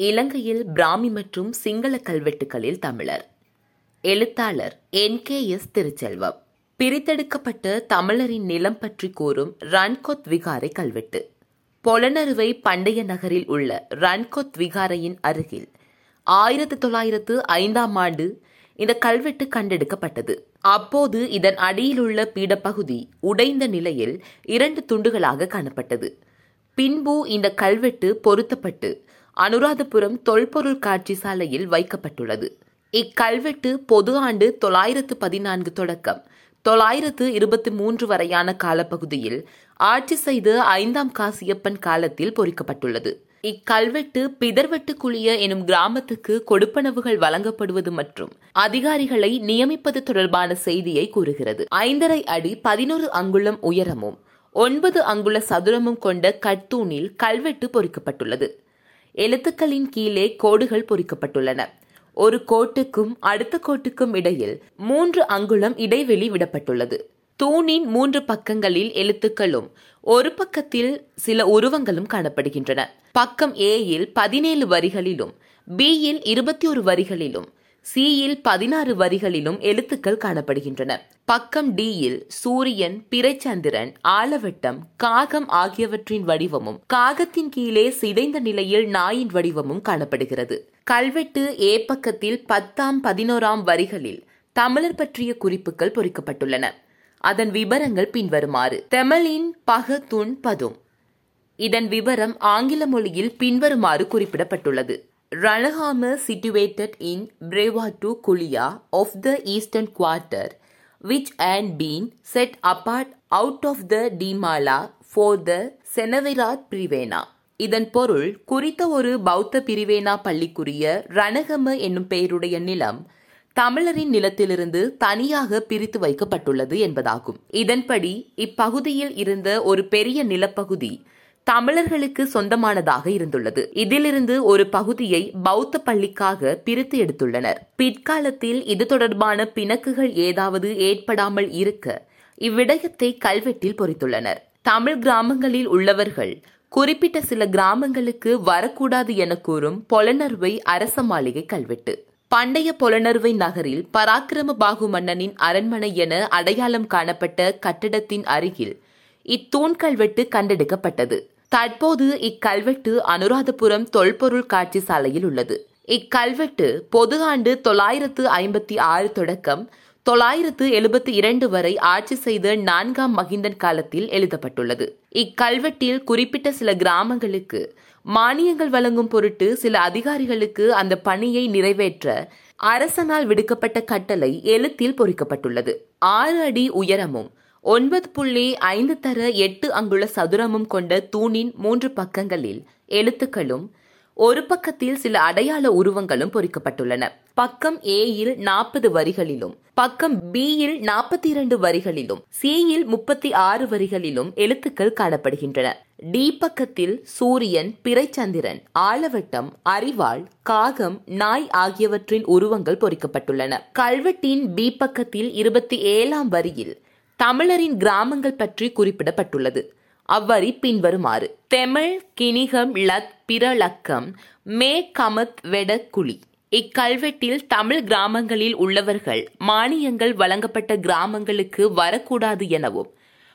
இலங்கையில் பிராமி மற்றும் சிங்கள கல்வெட்டுகளில் தமிழர். எழுத்தாளர் என். கே. எஸ். திருச்செல்வம். பிரித்தெடுக்கப்பட்ட தமிழரின் நிலம் பற்றி கூறும் ரன்கொத் விகாரை கல்வெட்டு. பொலனறுவை பண்டைய நகரில் உள்ள ரன்கொத் விகாரையின் அருகில் ஆயிரத்து தொள்ளாயிரத்து ஐந்தாம் ஆண்டு இந்த கல்வெட்டு கண்டெடுக்கப்பட்டது. அப்போது இதன் அடியிலுள்ள பீடப்பகுதி உடைந்த நிலையில் இரண்டு துண்டுகளாக காணப்பட்டது. பின்பு இந்த கல்வெட்டு பொருத்தப்பட்டு அனுராதபுரம் தொல்பொருள் காட்சி சாலையில் வைக்கப்பட்டுள்ளது. இக்கல்வெட்டு பொது ஆண்டு தொள்ளாயிரத்து பதினான்கு தொடக்கம். தொள்ளாயிரத்து இருபத்தி மூன்று வரையான காலப்பகுதியில் ஆட்சி செய்த ஐந்தாம் காசியப்பன் காலத்தில் பொறிக்கப்பட்டுள்ளது. இக்கல்வெட்டு பிதர்வெட்டு குளிய எனும் கிராமத்துக்கு கொடுப்பனவுகள் வழங்கப்படுவது மற்றும் அதிகாரிகளை நியமிப்பது தொடர்பான செய்தியை கூறுகிறது. ஐந்தரை அடி பதினோரு அங்குலம் உயரமும் ஒன்பது அங்குல சதுரமும் கொண்ட கட்தூணில் கல்வெட்டு பொறிக்கப்பட்டுள்ளது. எழுத்துக்களின் கீழே கோடுகள் பொறிக்கப்பட்டுள்ளன. ஒரு கோட்டுக்கும் அடுத்த கோட்டுக்கும் இடையில் மூன்று அங்குலம் இடைவெளி விடப்பட்டுள்ளது. தூணின் மூன்று பக்கங்களில் எழுத்துக்களும் ஒரு பக்கத்தில் சில உருவங்களும் காணப்படுகின்றன. பக்கம் ஏயில் பதினேழு வரிகளிலும் பியில் இருபத்தி ஒரு வரிகளிலும் சியில் பதினாறு வரிகளிலும் எழுத்துக்கள் காணப்படுகின்றன. பக்கம் டியில் சூரியன் பிறைச்சந்திரன் ஆலவட்டம் காகம் ஆகியவற்றின் வடிவமும் காகத்தின் கீழே சிதைந்த நிலையில் நாயின் வடிவமும் காணப்படுகிறது. கல்வெட்டு ஏ பக்கத்தில் பத்தாம் பதினோராம் வரிகளில் தமிழர் பற்றிய குறிப்புகள் பொறிக்கப்பட்டுள்ளன. அதன் விவரங்கள் பின்வருமாறு. தெமலின் பகத்துன் பதும். இதன் விவரம் ஆங்கில மொழியில் பின்வருமாறு குறிப்பிடப்பட்டுள்ளது. Ralahama situated in Brevatu Kulia of the eastern quarter, which had been set apart out of the Dimala for the Senavirat Privena. இதன் பொருள் குறித்த ஒரு பௌத்த பிரிவேனா பள்ளிக்குரிய ரணகம என்னும் பெயருடைய நிலம் தமிழரின் நிலத்திலிருந்து தனியாக பிரித்து வைக்கப்பட்டுள்ளது என்பதாகும் இதன்படி இப்பகுதியில் இருந்த ஒரு பெரிய நிலப்பகுதி தமிழர்களுக்கு சொந்தமானதாக இருந்துள்ளது. இதிலிருந்து ஒரு பகுதியை பௌத்த பள்ளிக்காக பிரித்து எடுத்துள்ளனர். பிற்காலத்தில் இது தொடர்பான பிணக்குகள் ஏதாவது ஏற்படாமல் இருக்க இவ்விடயத்தை கல்வெட்டில் பொறித்துள்ளனர். தமிழ் கிராமங்களில் உள்ளவர்கள் குறிப்பிட்ட சில கிராமங்களுக்கு வரக்கூடாது என கூறும் பொலனர்வை அரச மாளிகை கல்வெட்டு. பண்டைய பொலனர்வை நகரில் பராக்கிரம பாகு மன்னனின் அரண்மனை என அடையாளம் காணப்பட்ட கட்டிடத்தின் அருகில் இத்தூண் கல்வெட்டு கண்டெடுக்கப்பட்டது. தற்போது இக்கல்வெட்டு அனுராதபுரம் தொல்பொருள் காட்சி சாலையில் உள்ளது. இக்கல்வெட்டு பொது ஆண்டு தொள்ளாயிரத்து ஐம்பத்தி ஆறு தொடக்கம் தொள்ளாயிரத்து எழுபத்தி இரண்டு வரை ஆட்சி செய்த நான்காம் மகிந்தன் காலத்தில் எழுதப்பட்டுள்ளது. இக்கல்வெட்டில் குறிப்பிட்ட சில கிராமங்களுக்கு மானியங்கள் வழங்கும் பொருட்டு சில அதிகாரிகளுக்கு அந்த பணியை நிறைவேற்ற அரசனால் விடுக்கப்பட்ட கட்டளை எழுத்தில் பொறிக்கப்பட்டுள்ளது. ஆறு அடி உயரமும் ஒன்பது புள்ளி ஐந்து தர எட்டு அங்குல சதுரமும் கொண்ட தூணின் மூன்று பக்கங்களில் எழுத்துக்களும் ஒரு பக்கத்தில் சில அடையாள உருவங்களும் பொறிக்கப்பட்டுள்ளன. பக்கம் ஏயில் நாற்பது வரிகளிலும் பக்கம் பியில் நாற்பத்தி இரண்டு வரிகளிலும் சியில் முப்பத்தி ஆறு வரிகளிலும் எழுத்துக்கள் காணப்படுகின்றன. டி பக்கத்தில் சூரியன் பிறைச்சந்திரன் ஆலவட்டம் அறிவாள் காகம் நாய் ஆகியவற்றின் உருவங்கள் பொறிக்கப்பட்டுள்ளன. கல்வெட்டின் பி பக்கத்தில் இருபத்தி ஏழாம் வரியில் தமிழரின் கிராமங்கள் பற்றி குறிப்பிடப்பட்டுள்ளது. அவ்வரி பின்வருமாறு. தெமிழ் கிணிகம் லத் பிரலக்கம் மே கமத் வெட குழி. இக்கல்வெட்டில் தமிழ் கிராமங்களில் உள்ளவர்கள் மானியங்கள் வழங்கப்பட்ட கிராமங்களுக்கு வரக்கூடாது எனவும்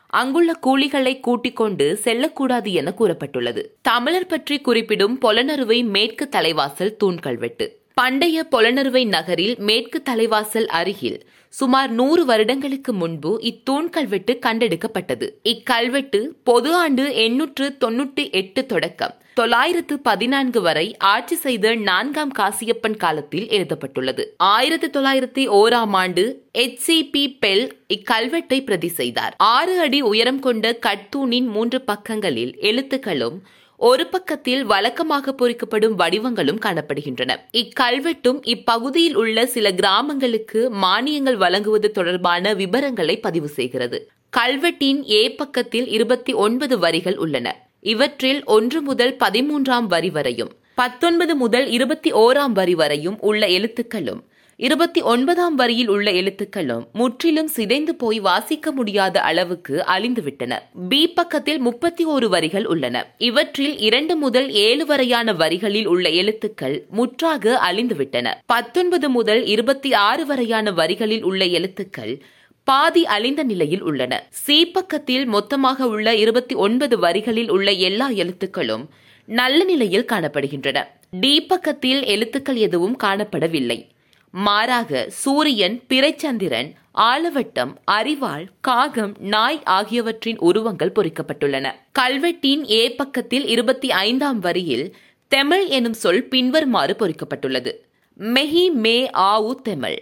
அங்குள்ள கூலிகளை கூட்டிக் கொண்டு செல்லக்கூடாது என கூறப்பட்டுள்ளது. தமிழர் பற்றி குறிப்பிடும் பொலனறுவை மேற்கு தலைவாசல் தூண் கல்வெட்டு பண்டைய பொலனறுவை நகரில் மேற்கு தலைவாசல் அருகில் சுமார் நூறு வருடங்களுக்கு முன்பு இத்தூண் கல்வெட்டு கண்டெடுக்கப்பட்டது. இக்கல்வெட்டு பொது ஆண்டு எண்ணூற்று தொன்னூற்றி எட்டு தொடக்கம். தொள்ளாயிரத்து பதினான்கு வரை ஆட்சி செய்த நான்காம் காசியப்பன் காலத்தில் எழுதப்பட்டுள்ளது. ஆயிரத்தி தொள்ளாயிரத்தி ஓராம் ஆண்டு எச் சி பி பெல் இக்கல்வெட்டை பிரதி செய்தார். ஆறு அடி உயரம் கொண்ட கட்தூணின் மூன்று பக்கங்களில் எழுத்துக்களும் ஒரு பக்கத்தில் வழக்கமாக பொறிக்கப்படும் வடிவங்களும் காணப்படுகின்றன. இக்கல்வெட்டும் இப்பகுதியில் உள்ள சில கிராமங்களுக்கு மானியங்கள் வழங்குவது தொடர்பான விவரங்களை பதிவு செய்கிறது. கல்வெட்டின் ஏ பக்கத்தில் இருபத்தி ஒன்பது வரிகள் உள்ளன. இவற்றில் ஒன்று முதல் பதிமூன்றாம் வரி வரையும் பத்தொன்பது முதல் இருபத்தி ஓராம் வரி வரையும் உள்ள எழுத்துக்களும் இருபத்தி ஒன்பதாம் வரியில் உள்ள எழுத்துக்களும் முற்றிலும் சிதைந்து போய் வாசிக்க முடியாத அளவுக்கு அழிந்துவிட்டன. பி பக்கத்தில் முப்பத்தி ஒரு வரிகள் உள்ளன. இவற்றில் இரண்டு முதல் ஏழு வரையான வரிகளில் உள்ள எழுத்துக்கள் முற்றாக அழிந்துவிட்டன. பத்தொன்பது முதல் இருபத்தி ஆறு வரையான வரிகளில் உள்ள எழுத்துக்கள் பாதி அழிந்த நிலையில் உள்ளன. சி பக்கத்தில் மொத்தமாக உள்ள இருபத்தி ஒன்பது வரிகளில் உள்ள எல்லா எழுத்துக்களும் நல்ல நிலையில் காணப்படுகின்றன. டி பக்கத்தில் எழுத்துக்கள் எதுவும் காணப்படவில்லை. மாறாக சூரியன் பிறைச்சந்திரன் ஆலவட்டம் அரிவாள் காகம் நாய் ஆகியவற்றின் உருவங்கள் பொறிக்கப்பட்டுள்ளன. கல்வெட்டின் ஏ பக்கத்தில் இருபத்தி ஐந்தாம் வரியில் தெமிழ் எனும் சொல் பின்வருமாறு பொறிக்கப்பட்டுள்ளது. மெஹி மே ஆவு தெமிழ்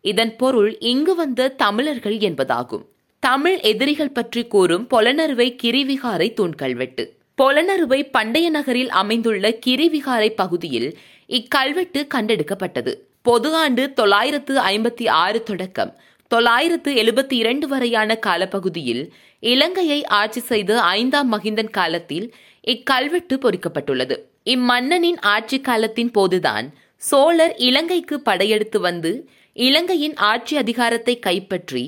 இதன் பொருள் இங்கு வந்த தமிழர்கள் என்பதாகும். தமிழ் எதிரிகள் பற்றி கூறும் பொலனறுவை கிரிவிகாரை தூண்கல்வெட்டு. பொலனறுவை பண்டைய நகரில் அமைந்துள்ள கிரிவிகாரை பகுதியில் இக்கல்வெட்டு கண்டெடுக்கப்பட்டது. பொது ஆண்டு தொள்ளாயிரத்து ஐம்பத்தி ஆறு தொடக்கம். தொள்ளாயிரத்து எழுபத்தி இரண்டு வரையான காலப்பகுதியில் இலங்கையை ஆட்சி செய்த ஐந்தாம் மகிந்தன் காலத்தில் இக்கல்வெட்டு பொறிக்கப்பட்டுள்ளது. இம்மன்னனின் ஆட்சி காலத்தின் போதுதான் சோழர் இலங்கைக்கு படையெடுத்து வந்து இலங்கையின் ஆட்சி அதிகாரத்தை கைப்பற்றி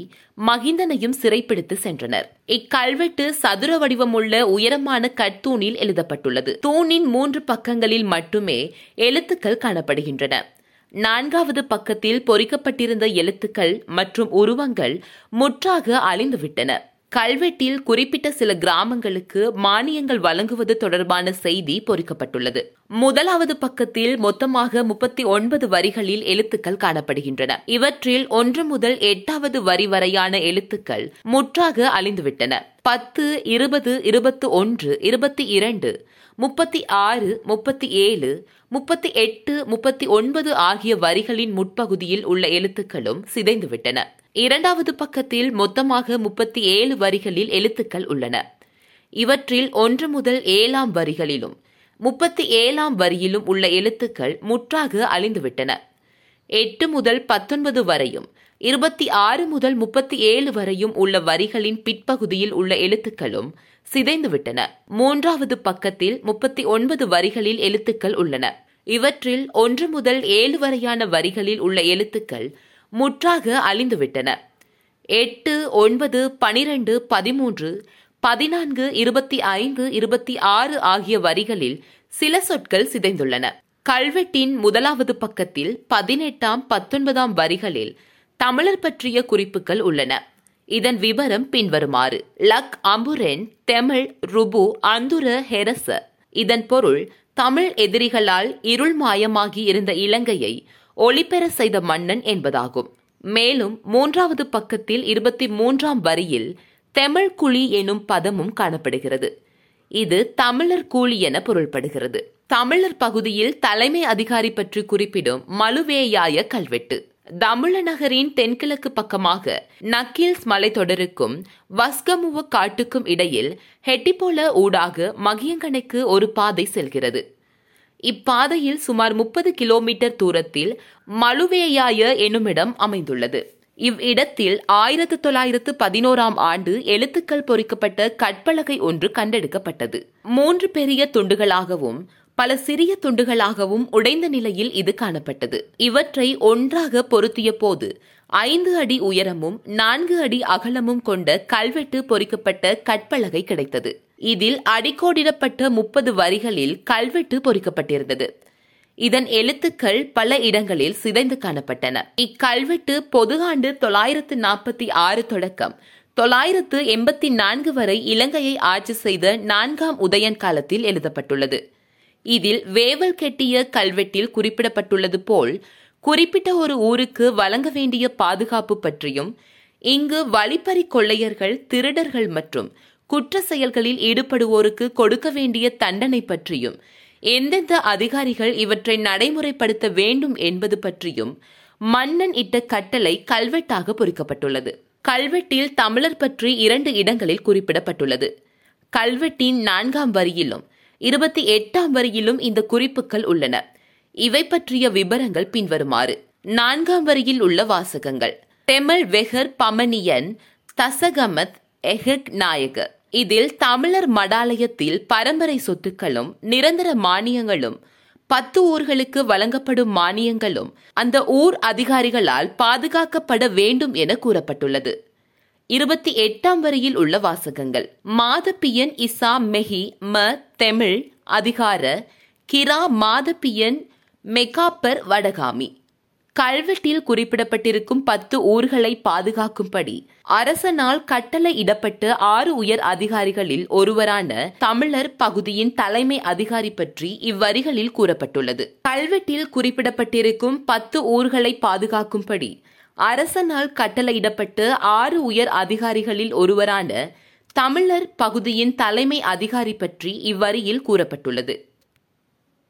மகிந்தனையும் சிறைப்பிடித்து சென்றனர். இக்கல்வெட்டு சதுர வடிவமுள்ள உயரமான கட்தூணில் எழுதப்பட்டுள்ளது. தூணின் மூன்று பக்கங்களில் மட்டுமே எழுத்துக்கள் காணப்படுகின்றன. நான்காவது பக்கத்தில் பொறிக்கப்பட்டிருந்த எழுத்துக்கள் மற்றும் உருவங்கள் முற்றாக அழிந்துவிட்டன. கல்வெட்டில் குறிப்பிட்ட சில கிராமங்களுக்கு மானியங்கள் வழங்குவது தொடர்பான செய்தி பொறிக்கப்பட்டுள்ளது. முதலாவது பக்கத்தில் மொத்தமாக முப்பத்தி ஒன்பது வரிகளில் எழுத்துக்கள் காணப்படுகின்றன. இவற்றில் ஒன்று முதல் எட்டாவது வரி வரையான எழுத்துக்கள் முற்றாக அழிந்துவிட்டன. பத்து இருபது இருபத்தி ஒன்று இருபத்தி இரண்டு முப்பத்தி ஆறு முப்பத்தி ஏழு முப்பத்தி எட்டு முப்பத்தி ஒன்பது ஆகிய வரிகளின் முற்பகுதியில் உள்ள எழுத்துக்களும் சிதைந்துவிட்டன. இரண்டாவது பக்கத்தில் மொத்தமாக முப்பத்தி ஏழு வரிகளில் எழுத்துக்கள் உள்ளன. இவற்றில் ஒன்று முதல் ஏழாம் வரிகளிலும் முப்பத்தி ஏழாம் வரியிலும் உள்ள எழுத்துக்கள் முற்றாக அழிந்துவிட்டன. எட்டு முதல் பத்தொன்பது வரையும் இருபத்தி ஆறு முதல் முப்பத்தி ஏழு வரையும் உள்ள வரிகளின் பிற்பகுதியில் உள்ள எழுத்துக்களும் சிதைந்துவிட்டன. மூன்றாவது பக்கத்தில் முப்பத்தி ஒன்பது வரிகளில் எழுத்துக்கள் உள்ளன. இவற்றில் ஒன்று முதல் ஏழு வரையான வரிகளில் உள்ள எழுத்துக்கள் முற்றாக அழிந்துவிட்டன. எட்டு ஒன்பது பனிரெண்டு பதிமூன்று பதினான்கு இருபத்தி ஐந்து இருபத்தி ஆறு ஆகிய வரிகளில் சில சொற்கள் சிதைந்துள்ளன. கல்வெட்டின் முதலாவது பக்கத்தில் பதினெட்டாம் பத்தொன்பதாம் வரிகளில் தமிழர் பற்றிய குறிப்புகள் உள்ளன. இதன் விவரம் பின்வருமாறு. லக் அம்புரென் தெமிழ் ருபு அந்துர ஹெரச. இதன் பொருள் தமிழ் எதிரிகளால் இருள் மாயமாகி இருந்த இலங்கையை ஒளிபெற செய்த மன்னன் என்பதாகும். மேலும் மூன்றாவது பக்கத்தில் இருபத்தி மூன்றாம் வரியில் தெமிழ் குழி எனும் பதமும் காணப்படுகிறது. இது தமிழர் கூலி என பொருள்படுகிறது. தமிழர் பகுதியில் தலைமை அதிகாரி பற்றி குறிப்பிடும் மலுவேயாய கல்வெட்டு. தமிழநகரின் தென்கிழக்கு பக்கமாக நக்கீல்ஸ் மலைத்தொடருக்கும் வஸ்கமுவ காட்டுக்கும் இடையில் ஹெட்டிபோல ஊடாக மகியங்கனைக்கு ஒரு பாதை செல்கிறது. இப்பாதையில் சுமார் முப்பது கிலோமீட்டர் தூரத்தில் மலுவேயாய எனுமிடம் அமைந்துள்ளது. இவ்விடத்தில் ஆயிரத்து தொள்ளாயிரத்து பதினோராம் ஆண்டு எழுத்துக்கள் பொறிக்கப்பட்ட கற்பலகை ஒன்று கண்டெடுக்கப்பட்டது. மூன்று பெரிய துண்டுகளாகவும் பல சிறிய துண்டுகளாகவும் உடைந்த நிலையில் இது காணப்பட்டது. இவற்றை ஒன்றாக பொருத்திய போது ஐந்து அடி உயரமும் நான்கு அடி அகலமும் கொண்ட கல்வெட்டு பொறிக்கப்பட்ட கற்பலகை கிடைத்தது. இதில் அடிக்கோடிடப்பட்ட முப்பது வரிகளில் கல்வெட்டு பொறிக்கப்பட்டிருந்தது. இதன் எழுத்துக்கள் பல இடங்களில் சிதைந்து காணப்பட்டன. இக்கல்வெட்டு பொது ஆண்டு தொள்ளாயிரத்து நாற்பத்தி ஆறு தொடக்கம் தொள்ளாயிரத்து எண்பத்தி நான்கு வரை இலங்கையை ஆட்சி செய்த நான்காம் உதயன் காலத்தில் எழுதப்பட்டுள்ளது. இதில் வேவல் கெட்டிய கல்வெட்டில் குறிப்பிடப்பட்டுள்ளது போல் குறிப்பிட்ட ஒரு ஊருக்கு வழங்க வேண்டிய பாதுகாப்பு பற்றியும் இங்கு வழிப்பறி கொள்ளையர்கள் திருடர்கள் மற்றும் குற்ற செயல்களில் ஈடுபடுவோருக்கு கொடுக்க வேண்டிய தண்டனை பற்றியும் எந்தெந்த அதிகாரிகள் இவற்றை நடைமுறைப்படுத்த வேண்டும் என்பது பற்றியும் மன்னன் இட்ட கட்டளை கல்வெட்டாக பொறிக்கப்பட்டுள்ளது. கல்வெட்டில் தமிழர் பற்றி இரண்டு இடங்களில் குறிப்பிடப்பட்டுள்ளது. கல்வெட்டின் நான்காம் வரியிலும் இருபத்தி எட்டாம் வரியிலும் இந்த குறிப்புகள் உள்ளன. இவை பற்றிய விபரங்கள் பின்வருமாறு. நான்காம் வரியில் உள்ள வாசகங்கள். தெமல் வெஹர் பமனியன் தசகமத் எஹக் நாயக. இதில் தமிழர் மடாலயத்தில் பரம்பரை சொத்துக்களும் நிரந்தர மானியங்களும் பத்து ஊர்களுக்கு வழங்கப்படும் மானியங்களும் அந்த ஊர் அதிகாரிகளால் பாதுகாக்கப்பட வேண்டும் என கூறப்பட்டுள்ளது. இருபத்தி எட்டாம் வரியில் உள்ள வாசகங்கள். மாதப்பியன் இசா மெஹி ம தெமிழ் அதிகார கிரா மாதப்பியன் மெகாப்பர் வடகாமி. கல்வெட்டில் குறிப்பிடப்பட்டிருக்கும் பத்து ஊர்களை பாதுகாக்கும்படி அரசனால் கட்டளை இடப்பட்ட ஆறு உயர் அதிகாரிகளில் ஒருவரான தமிழர் பகுதியின் தலைமை அதிகாரி பற்றி இவ்வரிகளில் கூறப்பட்டுள்ளது. கல்வெட்டில் குறிப்பிடப்பட்டிருக்கும் பத்து ஊர்களை பாதுகாக்கும்படி அரசனால் கட்டளையிடப்பட்டு ஆறு உயர் அதிகாரிகளில் ஒருவரான தமிழர் பகுதியின் தலைமை அதிகாரி பற்றி இவ்வரியில் கூறப்பட்டுள்ளது.